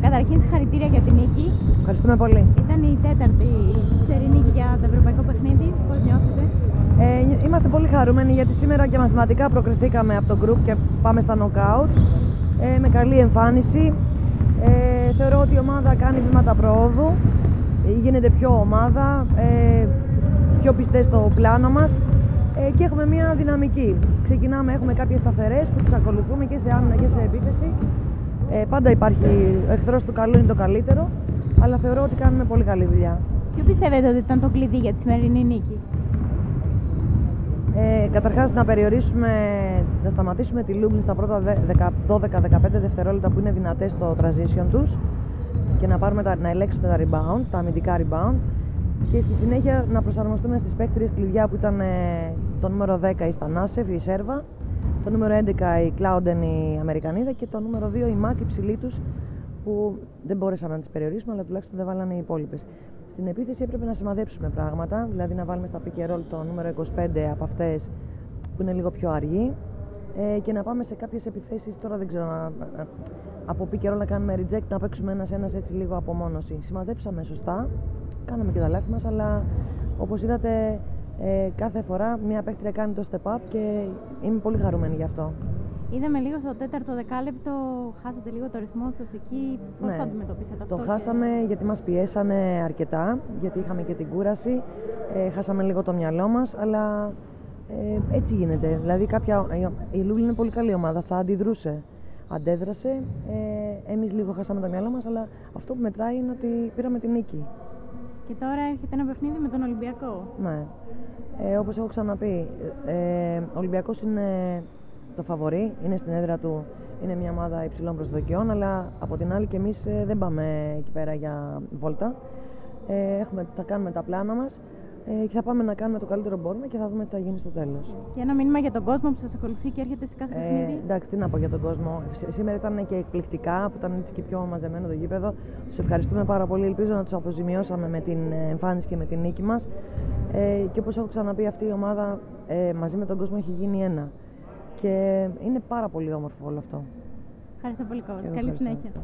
καταρχήν συγχαρητήρια για την νίκη. Ευχαριστούμε πολύ. Ήταν η τέταρτη σερή νίκη για το ευρωπαϊκό παιχνίδι. Πώς νιώθετε, Ε, είμαστε πολύ χαρούμενοι γιατί σήμερα και μαθηματικά προκριθήκαμε από το group και πάμε στα knockout ε, με καλή εμφάνιση. Ε, θεωρώ ότι η ομάδα κάνει βήματα προόδου, ε, γίνεται πιο ομάδα, ε, πιο πιστές στο πλάνο μας ε, και έχουμε μια δυναμική. Ξεκινάμε, έχουμε κάποιες σταθερές που τις ακολουθούμε και σε άμυνα και σε επίθεση. Ε, πάντα υπάρχει, ο εχθρός του καλού είναι το καλύτερο, αλλά θεωρώ ότι κάνουμε πολύ καλή δουλειά. Ποιο πιστεύετε ότι ήταν το κλειδί για τη σημερινή νίκη, Ε, καταρχάς να περιορίσουμε, να σταματήσουμε τη Λούμπλin στα πρώτα 12-15 δευτερόλεπτα που είναι δυνατές στο transition τους και να, πάρουμε τα, να ελέγξουμε τα rebound, τα αμυντικά rebound και στη συνέχεια να προσαρμοστούμε στις παίκτριες κλειδιά που ήταν ε, το νούμερο 10 η Στανάσεφ, η Σέρβα, το νούμερο 11 η Clouden η Αμερικανίδα και το νούμερο 2 η Μάκ η ψηλή τους που δεν μπορέσαμε να τις περιορίσουμε αλλά τουλάχιστον δεν βάλανε οι υπόλοιπες. Στην επίθεση έπρεπε να σημαδέψουμε πράγματα, δηλαδή να βάλουμε στα pick and roll το νούμερο 25 από αυτές που είναι λίγο πιο αργή ε, και να πάμε σε κάποιες επιθέσεις, τώρα δεν ξέρω, να, να- από pick and roll να κάνουμε reject, να παίξουμε ένας ένας έτσι λίγο απομόνωση. Σημαδέψαμε σωστά, κάναμε και τα λάθη μας, αλλά όπως είδατε ε, κάθε φορά μια παίκτρια κάνει το step up και είμαι πολύ χαρούμενη γι' αυτό. Είδαμε λίγο στο τέταρτο δεκάλεπτο, χάσατε λίγο το ρυθμό σας εκεί. Πώς Ναι. το αντιμετωπίσατε αυτό, Το και- χάσαμε γιατί μας πιέσανε αρκετά, γιατί είχαμε και την κούραση, ε, χάσαμε λίγο το μυαλό μας, αλλά ε, έτσι γίνεται. Δηλαδή κάποια, η Λούλη είναι πολύ καλή ομάδα, θα αντιδρούσε. Αντέδρασε, ε, εμείς λίγο χάσαμε το μυαλό μας, αλλά αυτό που μετράει είναι ότι πήραμε την νίκη. Και τώρα έρχεται ένα παιχνίδι με τον Ολυμπιακό. Ναι. Ε, όπως έχω ξαναπεί, ε, ο Ολυμπιακός είναι το φαβορί, είναι στην έδρα του, είναι μια ομάδα υψηλών προσδοκιών, αλλά από την άλλη και εμείς ε, δεν πάμε εκεί πέρα για βόλτα. Ε, έχουμε, θα κάνουμε τα πλάνα μας ε, και θα πάμε να κάνουμε το καλύτερο που μπορούμε και θα δούμε τι θα γίνει στο τέλος. Και ένα μήνυμα για τον κόσμο που σας ακολουθεί και έρχεται σε κάθε Ε, παιχνίδι. εντάξει, τι να πω για τον κόσμο. Σ- Σήμερα ήταν και εκπληκτικά, που ήταν έτσι και πιο μαζεμένο το γήπεδο. Τους ευχαριστούμε πάρα πολύ. Ελπίζω να τους αποζημιώσαμε με την ε, εμφάνιση και με την νίκη μας. Ε, και όπως έχω ξαναπεί, αυτή η ομάδα ε, μαζί με τον κόσμο έχει γίνει ένα. Και είναι πάρα πολύ όμορφο όλο αυτό. Ευχαριστώ πολύ, Κώστα. Και εγώ Καλή ευχαριστώ. συνέχεια.